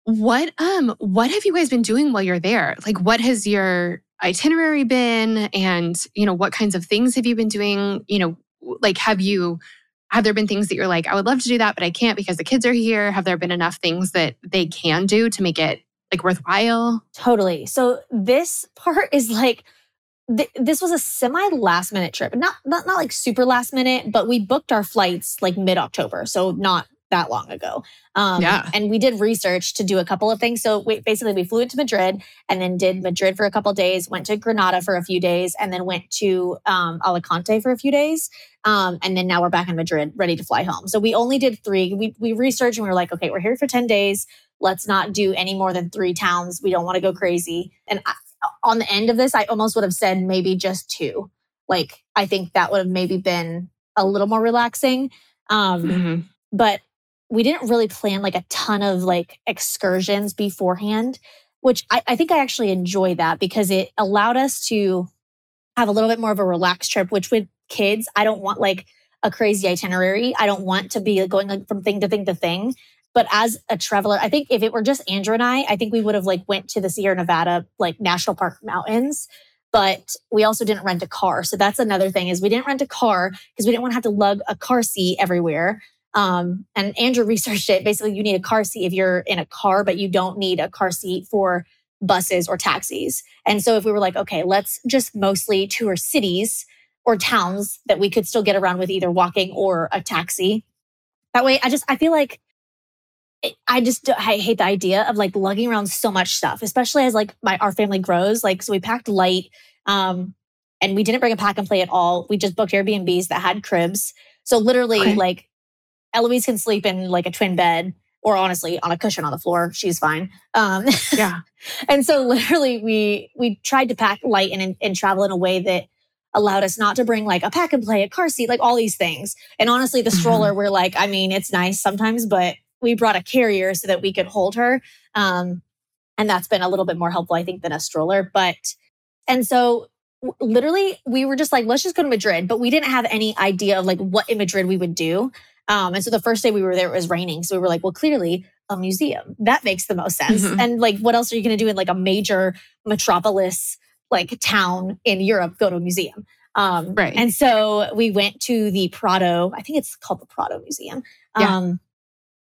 What um what have you guys been doing while you're there? Like what has your itinerary been and you know what kinds of things have you been doing? You know, like have you have there been things that you're like I would love to do that but I can't because the kids are here? Have there been enough things that they can do to make it like worthwhile? Totally. So this part is like th- this was a semi last minute trip. Not, not not like super last minute, but we booked our flights like mid October, so not that long ago. Um, yeah. And we did research to do a couple of things. So we, basically, we flew into Madrid and then did Madrid for a couple days, went to Granada for a few days, and then went to um, Alicante for a few days. Um, and then now we're back in Madrid, ready to fly home. So we only did three. We, we researched and we were like, okay, we're here for 10 days. Let's not do any more than three towns. We don't want to go crazy. And I, on the end of this, I almost would have said maybe just two. Like, I think that would have maybe been a little more relaxing. Um, mm-hmm. But we didn't really plan like a ton of like excursions beforehand, which I, I think I actually enjoy that because it allowed us to have a little bit more of a relaxed trip, which with kids, I don't want like a crazy itinerary. I don't want to be going like, from thing to thing to thing. But as a traveler, I think if it were just Andrew and I, I think we would have like went to the Sierra Nevada like national park mountains. But we also didn't rent a car. So that's another thing is we didn't rent a car because we didn't want to have to lug a car seat everywhere. Um, and Andrew researched it. Basically, you need a car seat if you're in a car, but you don't need a car seat for buses or taxis. And so if we were like, okay, let's just mostly tour cities or towns that we could still get around with either walking or a taxi. That way, I just I feel like I just I hate the idea of like lugging around so much stuff, especially as like my our family grows. Like so, we packed light. Um, and we didn't bring a pack and play at all. We just booked Airbnbs that had cribs. So literally, okay. like Eloise can sleep in like a twin bed or honestly on a cushion on the floor. She's fine. Um, yeah. and so literally we we tried to pack light and, and travel in a way that allowed us not to bring like a pack and play, a car seat, like all these things. And honestly, the mm-hmm. stroller, we're like, I mean, it's nice sometimes, but we brought a carrier so that we could hold her. Um, and that's been a little bit more helpful, I think, than a stroller. But, and so literally we were just like, let's just go to Madrid, but we didn't have any idea of like what in Madrid we would do. Um, and so the first day we were there, it was raining. So we were like, well, clearly a museum. That makes the most sense. Mm-hmm. And like, what else are you going to do in like a major metropolis, like town in Europe? Go to a museum. Um, right. And so we went to the Prado. I think it's called the Prado Museum. Yeah. Um,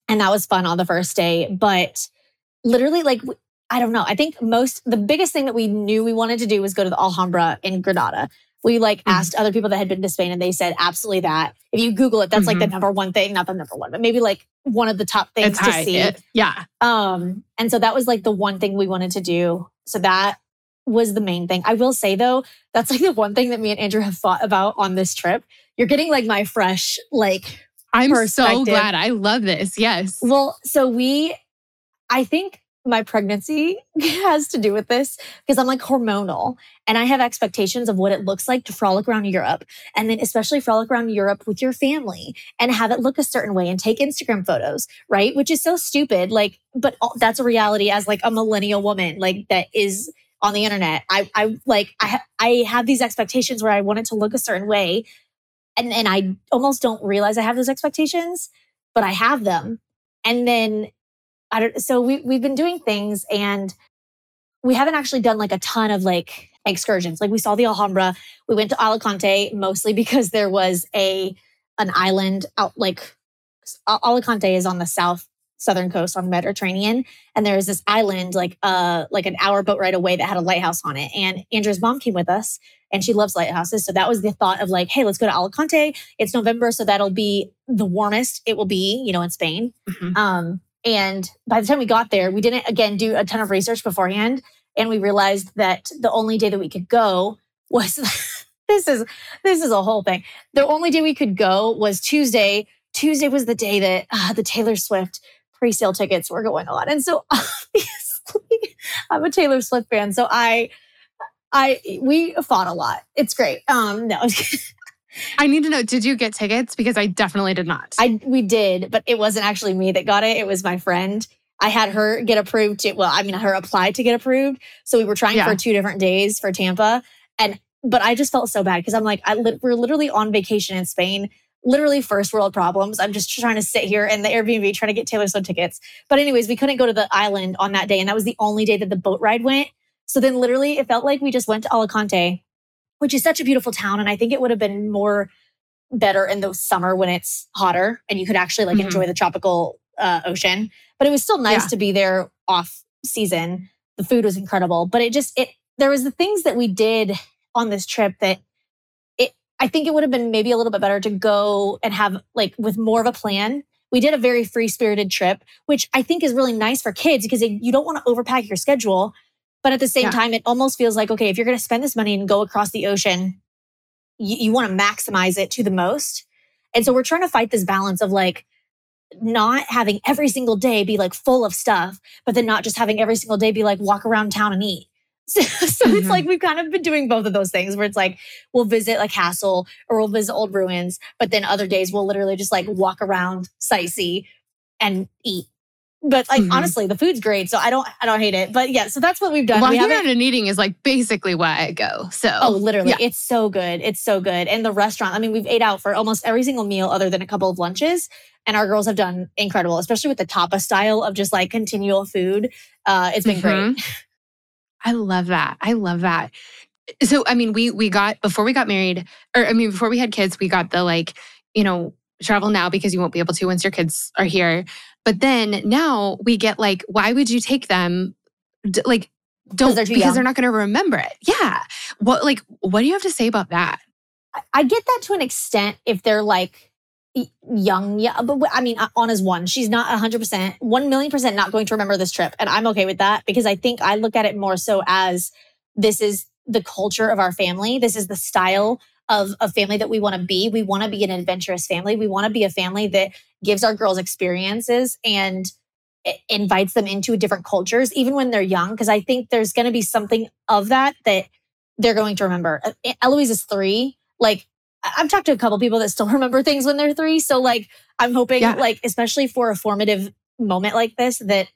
and that was fun on the first day. But literally, like, I don't know. I think most the biggest thing that we knew we wanted to do was go to the Alhambra in Granada. We like mm-hmm. asked other people that had been to Spain and they said absolutely that. If you Google it, that's mm-hmm. like the mm-hmm. number one thing, not the number one, but maybe like one of the top things it's to high. see. It, yeah. Um, and so that was like the one thing we wanted to do. So that was the main thing. I will say though, that's like the one thing that me and Andrew have thought about on this trip. You're getting like my fresh, like I'm so glad. I love this. Yes. Well, so we I think my pregnancy has to do with this because I'm like hormonal and I have expectations of what it looks like to frolic around Europe and then especially frolic around Europe with your family and have it look a certain way and take Instagram photos, right? Which is so stupid. Like, but that's a reality as like a millennial woman, like that is on the internet. I, I like, I, ha- I have these expectations where I want it to look a certain way. And, and I almost don't realize I have those expectations, but I have them. And then I don't, so we, we've been doing things and we haven't actually done like a ton of like excursions. Like we saw the Alhambra, we went to Alicante mostly because there was a, an island out like Alicante is on the south southern coast on the Mediterranean. And there was this island, like uh like an hour boat ride away that had a lighthouse on it. And Andrew's mom came with us and she loves lighthouses. So that was the thought of like, hey, let's go to Alicante. It's November, so that'll be the warmest it will be, you know, in Spain. Mm-hmm. Um, and by the time we got there, we didn't again do a ton of research beforehand. And we realized that the only day that we could go was this is this is a whole thing. The only day we could go was Tuesday. Tuesday was the day that uh, the Taylor Swift pre-sale tickets were going on. And so obviously I'm a Taylor Swift fan. So I I we fought a lot. It's great. Um no. I need to know, did you get tickets? Because I definitely did not. I we did, but it wasn't actually me that got it. It was my friend. I had her get approved to well, I mean her apply to get approved. So we were trying yeah. for two different days for Tampa. And but I just felt so bad because I'm like, I li- we're literally on vacation in Spain literally first world problems. I'm just trying to sit here in the Airbnb trying to get Taylor Swift tickets. But anyways, we couldn't go to the island on that day, and that was the only day that the boat ride went. So then, literally, it felt like we just went to Alicante, which is such a beautiful town. And I think it would have been more better in the summer when it's hotter and you could actually like mm-hmm. enjoy the tropical uh, ocean. But it was still nice yeah. to be there off season. The food was incredible, but it just it there was the things that we did on this trip that I think it would have been maybe a little bit better to go and have like with more of a plan. We did a very free spirited trip, which I think is really nice for kids because it, you don't want to overpack your schedule but at the same yeah. time, it almost feels like, okay, if you're going to spend this money and go across the ocean, you, you want to maximize it to the most. And so we're trying to fight this balance of like not having every single day be like full of stuff, but then not just having every single day be like walk around town and eat. So, so mm-hmm. it's like we've kind of been doing both of those things where it's like we'll visit a castle or we'll visit old ruins, but then other days we'll literally just like walk around, sightsee, and eat but like mm-hmm. honestly, the food's great, so I don't I don't hate it. But yeah, so that's what we've done. Walking we around and eating is like basically why I go. So oh, literally, yeah. it's so good. It's so good. And the restaurant, I mean, we've ate out for almost every single meal other than a couple of lunches, and our girls have done incredible, especially with the tapa style of just like continual food. Uh, it's been mm-hmm. great. I love that. I love that. So I mean, we we got before we got married, or I mean, before we had kids, we got the like you know travel now because you won't be able to once your kids are here. But then now we get like, why would you take them? Like, don't they're because young. they're not going to remember it. Yeah. What like what do you have to say about that? I get that to an extent if they're like young, yeah. But I mean, Anna's one. She's not 100%, 1 million percent not going to remember this trip. And I'm okay with that because I think I look at it more so as this is the culture of our family. This is the style of a family that we want to be. We want to be an adventurous family. We want to be a family that gives our girls experiences and invites them into different cultures, even when they're young. Because I think there's going to be something of that that they're going to remember. Uh, Eloise is three. Like, I've talked to a couple people that still remember things when they're three. So, like, I'm hoping, yeah. like, especially for a formative moment like this, that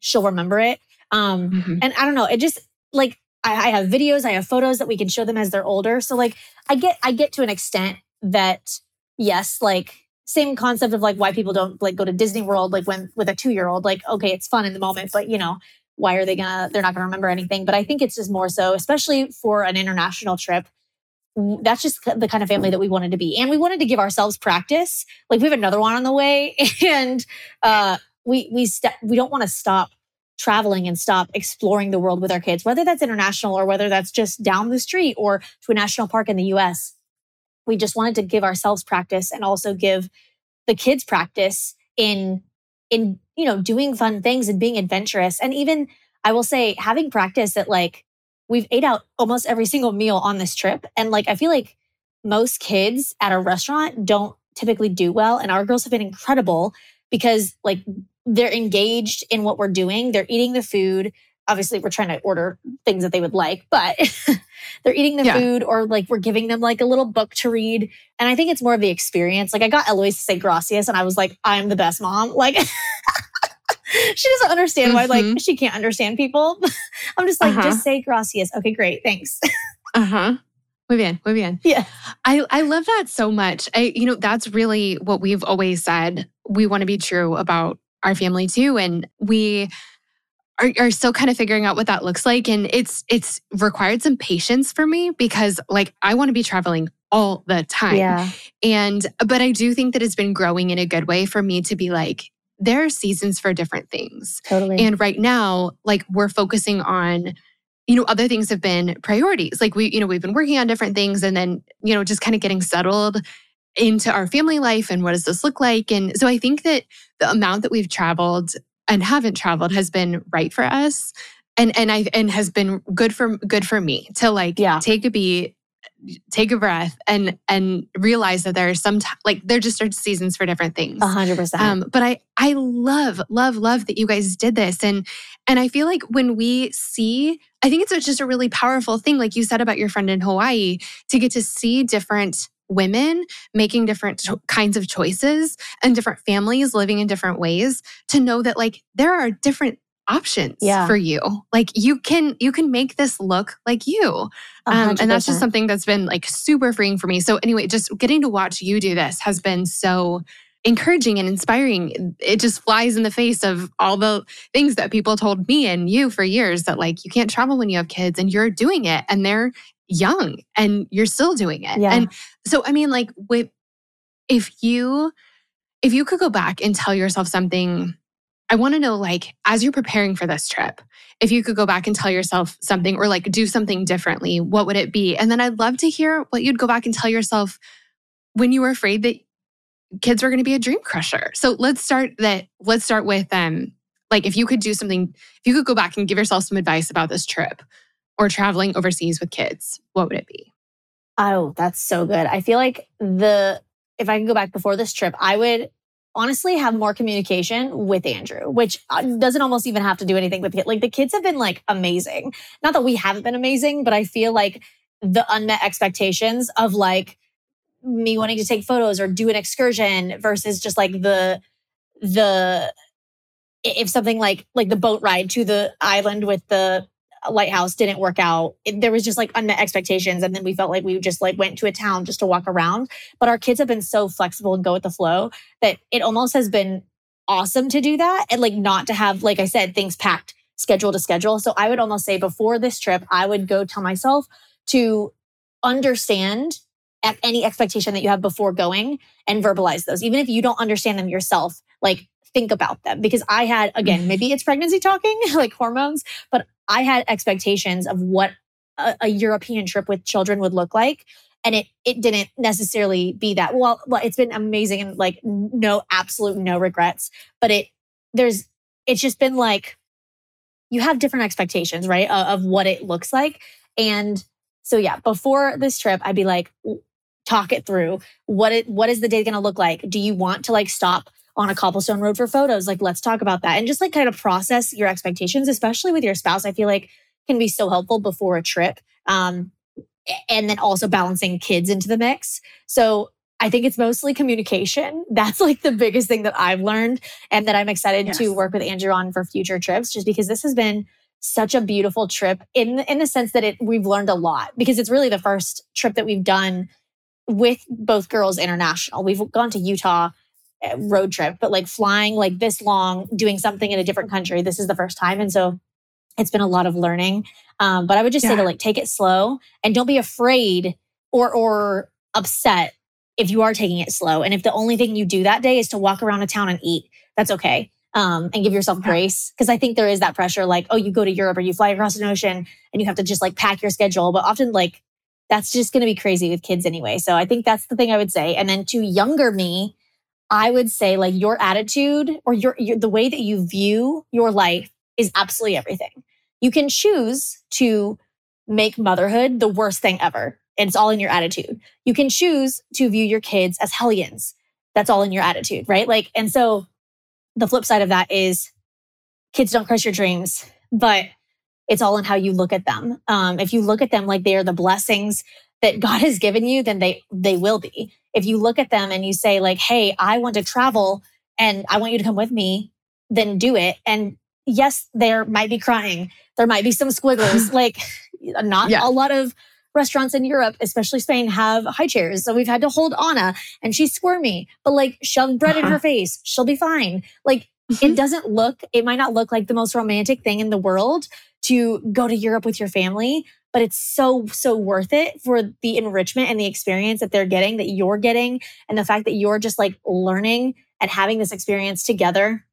she'll remember it. Um, mm-hmm. And I don't know, it just like I, I have videos, I have photos that we can show them as they're older. So, like, I get, I get to an extent that yes, like same concept of like why people don't like go to Disney World like when with a two year old. Like, okay, it's fun in the moment, but you know, why are they gonna? They're not gonna remember anything. But I think it's just more so, especially for an international trip. That's just the kind of family that we wanted to be, and we wanted to give ourselves practice. Like we have another one on the way, and uh, we we st- we don't want to stop traveling and stop exploring the world with our kids, whether that's international or whether that's just down the street or to a national park in the US we just wanted to give ourselves practice and also give the kids practice in in you know doing fun things and being adventurous. And even i will say having practice at like we've ate out almost every single meal on this trip and like i feel like most kids at a restaurant don't typically do well and our girls have been incredible because like they're engaged in what we're doing they're eating the food obviously we're trying to order things that they would like, but they're eating the yeah. food or like we're giving them like a little book to read. And I think it's more of the experience. Like I got Eloise to say gracias and I was like, I'm the best mom. Like she doesn't understand mm-hmm. why like mm-hmm. she can't understand people. I'm just like, uh-huh. just say gracias. Okay, great. Thanks. uh-huh. Muy bien, muy bien. Yeah. I, I love that so much. I, you know, that's really what we've always said. We want to be true about our family too. And we are, are still kind of figuring out what that looks like and it's it's required some patience for me because like i want to be traveling all the time yeah. and but i do think that it's been growing in a good way for me to be like there are seasons for different things. Totally. And right now like we're focusing on you know other things have been priorities. Like we you know we've been working on different things and then you know just kind of getting settled into our family life and what does this look like. And so i think that the amount that we've traveled and haven't traveled has been right for us and and I and has been good for good for me to like yeah. take a beat take a breath and and realize that there are some t- like there just are seasons for different things. A hundred percent. Um, but I I love love love that you guys did this and and I feel like when we see I think it's just a really powerful thing like you said about your friend in Hawaii to get to see different women making different cho- kinds of choices and different families living in different ways to know that like there are different options yeah. for you like you can you can make this look like you um, and that's just something that's been like super freeing for me so anyway just getting to watch you do this has been so encouraging and inspiring it just flies in the face of all the things that people told me and you for years that like you can't travel when you have kids and you're doing it and they're young and you're still doing it. Yeah. And so I mean like with if you if you could go back and tell yourself something I want to know like as you're preparing for this trip, if you could go back and tell yourself something or like do something differently, what would it be? And then I'd love to hear what you'd go back and tell yourself when you were afraid that kids were going to be a dream crusher. So let's start that let's start with um like if you could do something if you could go back and give yourself some advice about this trip or traveling overseas with kids, what would it be? Oh, that's so good. I feel like the if I can go back before this trip, I would honestly have more communication with Andrew, which uh, doesn't almost even have to do anything with it. Like the kids have been like amazing. Not that we haven't been amazing, but I feel like the unmet expectations of like me wanting to take photos or do an excursion versus just like the the if something like like the boat ride to the island with the lighthouse didn't work out. It, there was just like unmet expectations. And then we felt like we just like went to a town just to walk around. But our kids have been so flexible and go with the flow that it almost has been awesome to do that and like not to have, like I said, things packed schedule to schedule. So I would almost say before this trip, I would go tell myself to understand any expectation that you have before going and verbalize those. Even if you don't understand them yourself, like think about them because I had, again, mm-hmm. maybe it's pregnancy talking, like hormones, but I had expectations of what a, a, European trip with children would look like. And it it didn't necessarily be that. Well, well, it's been amazing and like no absolute no regrets. But it there's it's just been like you have different expectations, right? Of, of what it looks like. And so yeah, before this trip, I'd be like, talk it through. What it what is the day going to look like? Do you want to like stop on a cobblestone road for photos? Like, let's talk about that and just like kind of process your expectations, especially with your spouse. I feel like can be so helpful before a trip. Um, and then also balancing kids into the mix. So I think it's mostly communication. That's like the biggest thing that I've learned and that I'm excited yes. to work with Andrew on for future trips just because this has been such a beautiful trip in in the sense that it we've learned a lot because it's really the first trip that we've done with both girls international. We've gone to Utah road trip, but like flying like this long, doing something in a different country, this is the first time and so it's been a lot of learning. Um, but I would just yeah. say to like take it slow and don't be afraid or or upset if you are taking it slow. And if the only thing you do that day is to walk around a town and eat, that's okay. Um, and give yourself grace. Cause I think there is that pressure, like, oh, you go to Europe or you fly across an ocean and you have to just like pack your schedule. But often, like, that's just going to be crazy with kids anyway. So I think that's the thing I would say. And then to younger me, I would say like your attitude or your, your the way that you view your life is absolutely everything. You can choose to make motherhood the worst thing ever and it's all in your attitude. You can choose to view your kids as hellions. That's all in your attitude, right? Like, and so the flip side of that is kids don't crush your dreams, but it's all in how you look at them. Um, if you look at them like they are the blessings that God has given you, then they they will be. If you look at them and you say like, "Hey, I want to travel and I want you to come with me," then do it. And yes, there might be crying, there might be some squiggles. like, not yeah. a lot of restaurants in Europe, especially Spain, have high chairs. So we've had to hold Anna and she's squirmy, but like shove bread uh-huh. in her face. She'll be fine. Like mm-hmm. it doesn't look, it might not look like the most romantic thing in the world to go to Europe with your family, but it's so, so worth it for the enrichment and the experience that they're getting, that you're getting, and the fact that you're just like learning and having this experience together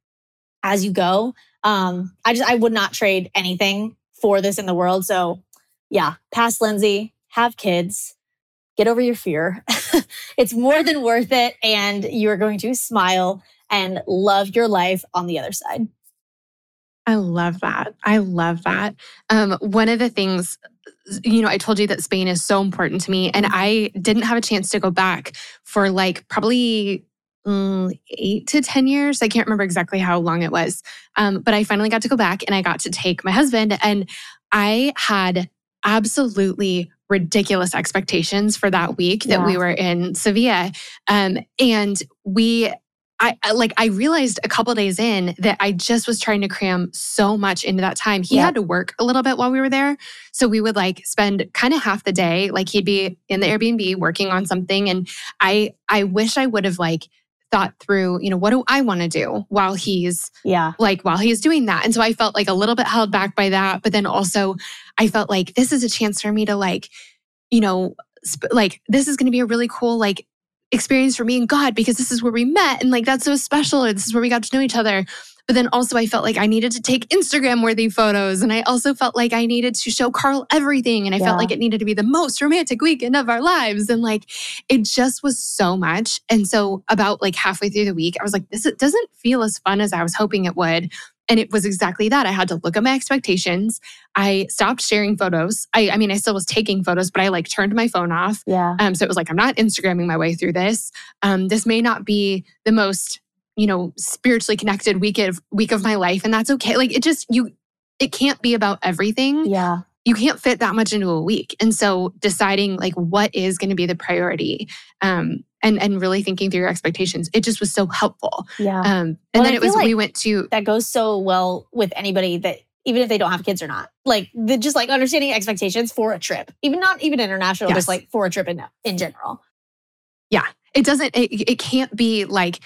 as you go. Um, I just, I would not trade anything for this in the world. So yeah, pass Lindsey, have kids, get over your fear. it's more than worth it. And you are going to smile and love your life on the other side. I love that. I love that. Um, one of the things, you know, I told you that Spain is so important to me, and mm-hmm. I didn't have a chance to go back for like probably mm, eight to 10 years. I can't remember exactly how long it was. Um, but I finally got to go back and I got to take my husband, and I had absolutely ridiculous expectations for that week that yeah. we were in Sevilla. Um, and we I, like I realized a couple days in that I just was trying to cram so much into that time. He had to work a little bit while we were there. So we would like spend kind of half the day like he'd be in the Airbnb working on something and I I wish I would have like thought through, you know, what do I want to do while he's yeah, like while he's doing that. And so I felt like a little bit held back by that, but then also I felt like this is a chance for me to like, you know, sp- like this is going to be a really cool like experience for me and God because this is where we met and like that's so special. or This is where we got to know each other. But then also, I felt like I needed to take Instagram worthy photos. And I also felt like I needed to show Carl everything. And I yeah. felt like it needed to be the most romantic weekend of our lives. And like, it just was so much. And so, about like halfway through the week, I was like, this doesn't feel as fun as I was hoping it would. And it was exactly that. I had to look at my expectations. I stopped sharing photos. I, I mean, I still was taking photos, but I like turned my phone off. Yeah. Um, so it was like, I'm not Instagramming my way through this. Um, this may not be the most you know, spiritually connected week of week of my life. And that's okay. Like it just you it can't be about everything. Yeah. You can't fit that much into a week. And so deciding like what is going to be the priority. Um and and really thinking through your expectations. It just was so helpful. Yeah. Um and well, then it was like we went to that goes so well with anybody that even if they don't have kids or not. Like the, just like understanding expectations for a trip. Even not even international, yes. just like for a trip in in general. Yeah. It doesn't it, it can't be like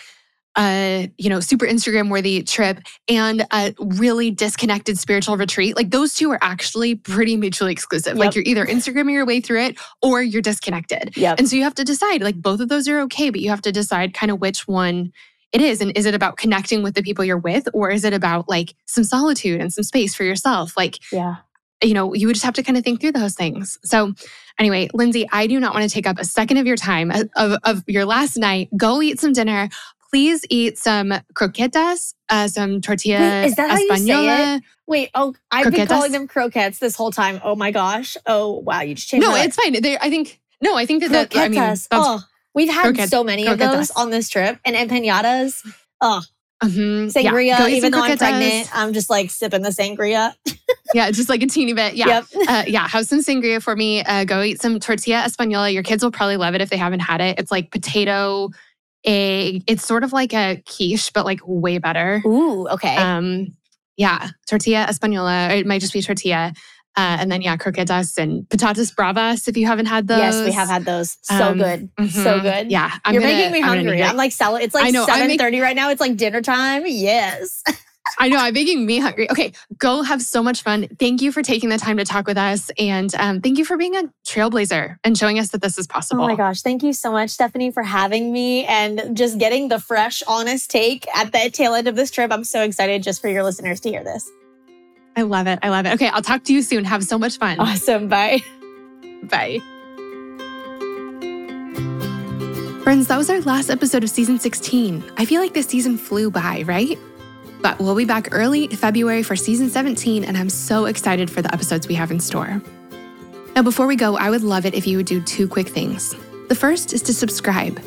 a you know super Instagram worthy trip and a really disconnected spiritual retreat. Like those two are actually pretty mutually exclusive. Yep. Like you're either Instagramming your way through it or you're disconnected. Yep. And so you have to decide. Like both of those are okay, but you have to decide kind of which one it is. And is it about connecting with the people you're with, or is it about like some solitude and some space for yourself? Like, yeah, you know, you would just have to kind of think through those things. So, anyway, Lindsey, I do not want to take up a second of your time uh, of, of your last night. Go eat some dinner please eat some croquetas, uh, some tortilla Wait, is that how you say española. it? Wait, oh, I've been calling them croquettes this whole time. Oh my gosh. Oh wow, you just changed. No, it's fine. They, I think no, I think that, that I mean that's croquetas. oh, we've had croquet- so many of those on this trip, and empanadas. Oh, mhm, sangria. eat even though I'm pregnant, I'm just like sipping the sangria. Yeah, just like a teeny bit. Yeah. Yep. Uh, yeah, have some sangria for me. Uh, go eat some tortilla española. Your kids will probably love it if they haven't had it. It's like potato, egg. It's sort of like a quiche, but like way better. Ooh, okay. Um, yeah, tortilla española. Or it might just be tortilla. Uh, and then yeah, croquetas and patatas bravas. If you haven't had those, yes, we have had those. So Um, good. So Mhm. good. Yeah, I'm You're gonna- making me I'm hungry. I'm like salad. It's like I know, I'm seven make- right now. It's like dinner time. Yes. I know, I'm making me hungry. Okay, go have so much fun. Thank you for taking the time to talk with us. And um, thank you for being a trailblazer and showing us that this is possible. Oh my gosh. Thank you so much, Stephanie, for having me and just getting the fresh, honest take at the tail end of this trip. I'm so excited just for your listeners to hear this. I love it. I love it. Okay, I'll talk to you soon. Have so much fun. Awesome. Bye. Bye. Friends, that was our last episode of season 16. I feel like this season flew by, right? But we'll be back early February for season 17, and I'm so excited for the episodes we have in store. Now, before we go, I would love it if you would do two quick things. The first is to subscribe.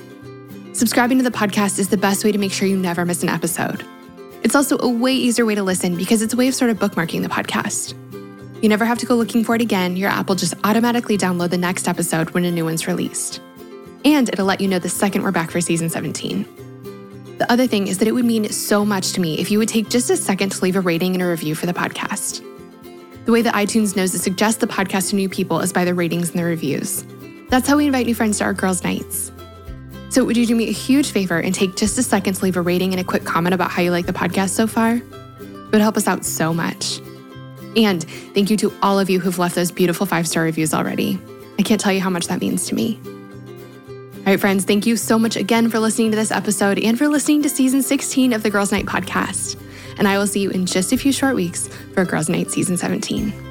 Subscribing to the podcast is the best way to make sure you never miss an episode. It's also a way easier way to listen because it's a way of sort of bookmarking the podcast. You never have to go looking for it again. Your app will just automatically download the next episode when a new one's released. And it'll let you know the second we're back for season 17. The other thing is that it would mean so much to me if you would take just a second to leave a rating and a review for the podcast. The way that iTunes knows to suggest the podcast to new people is by the ratings and the reviews. That's how we invite new friends to our girls' nights. So, would you do me a huge favor and take just a second to leave a rating and a quick comment about how you like the podcast so far? It would help us out so much. And thank you to all of you who've left those beautiful five star reviews already. I can't tell you how much that means to me. All right, friends, thank you so much again for listening to this episode and for listening to season 16 of the Girls Night podcast. And I will see you in just a few short weeks for Girls Night season 17.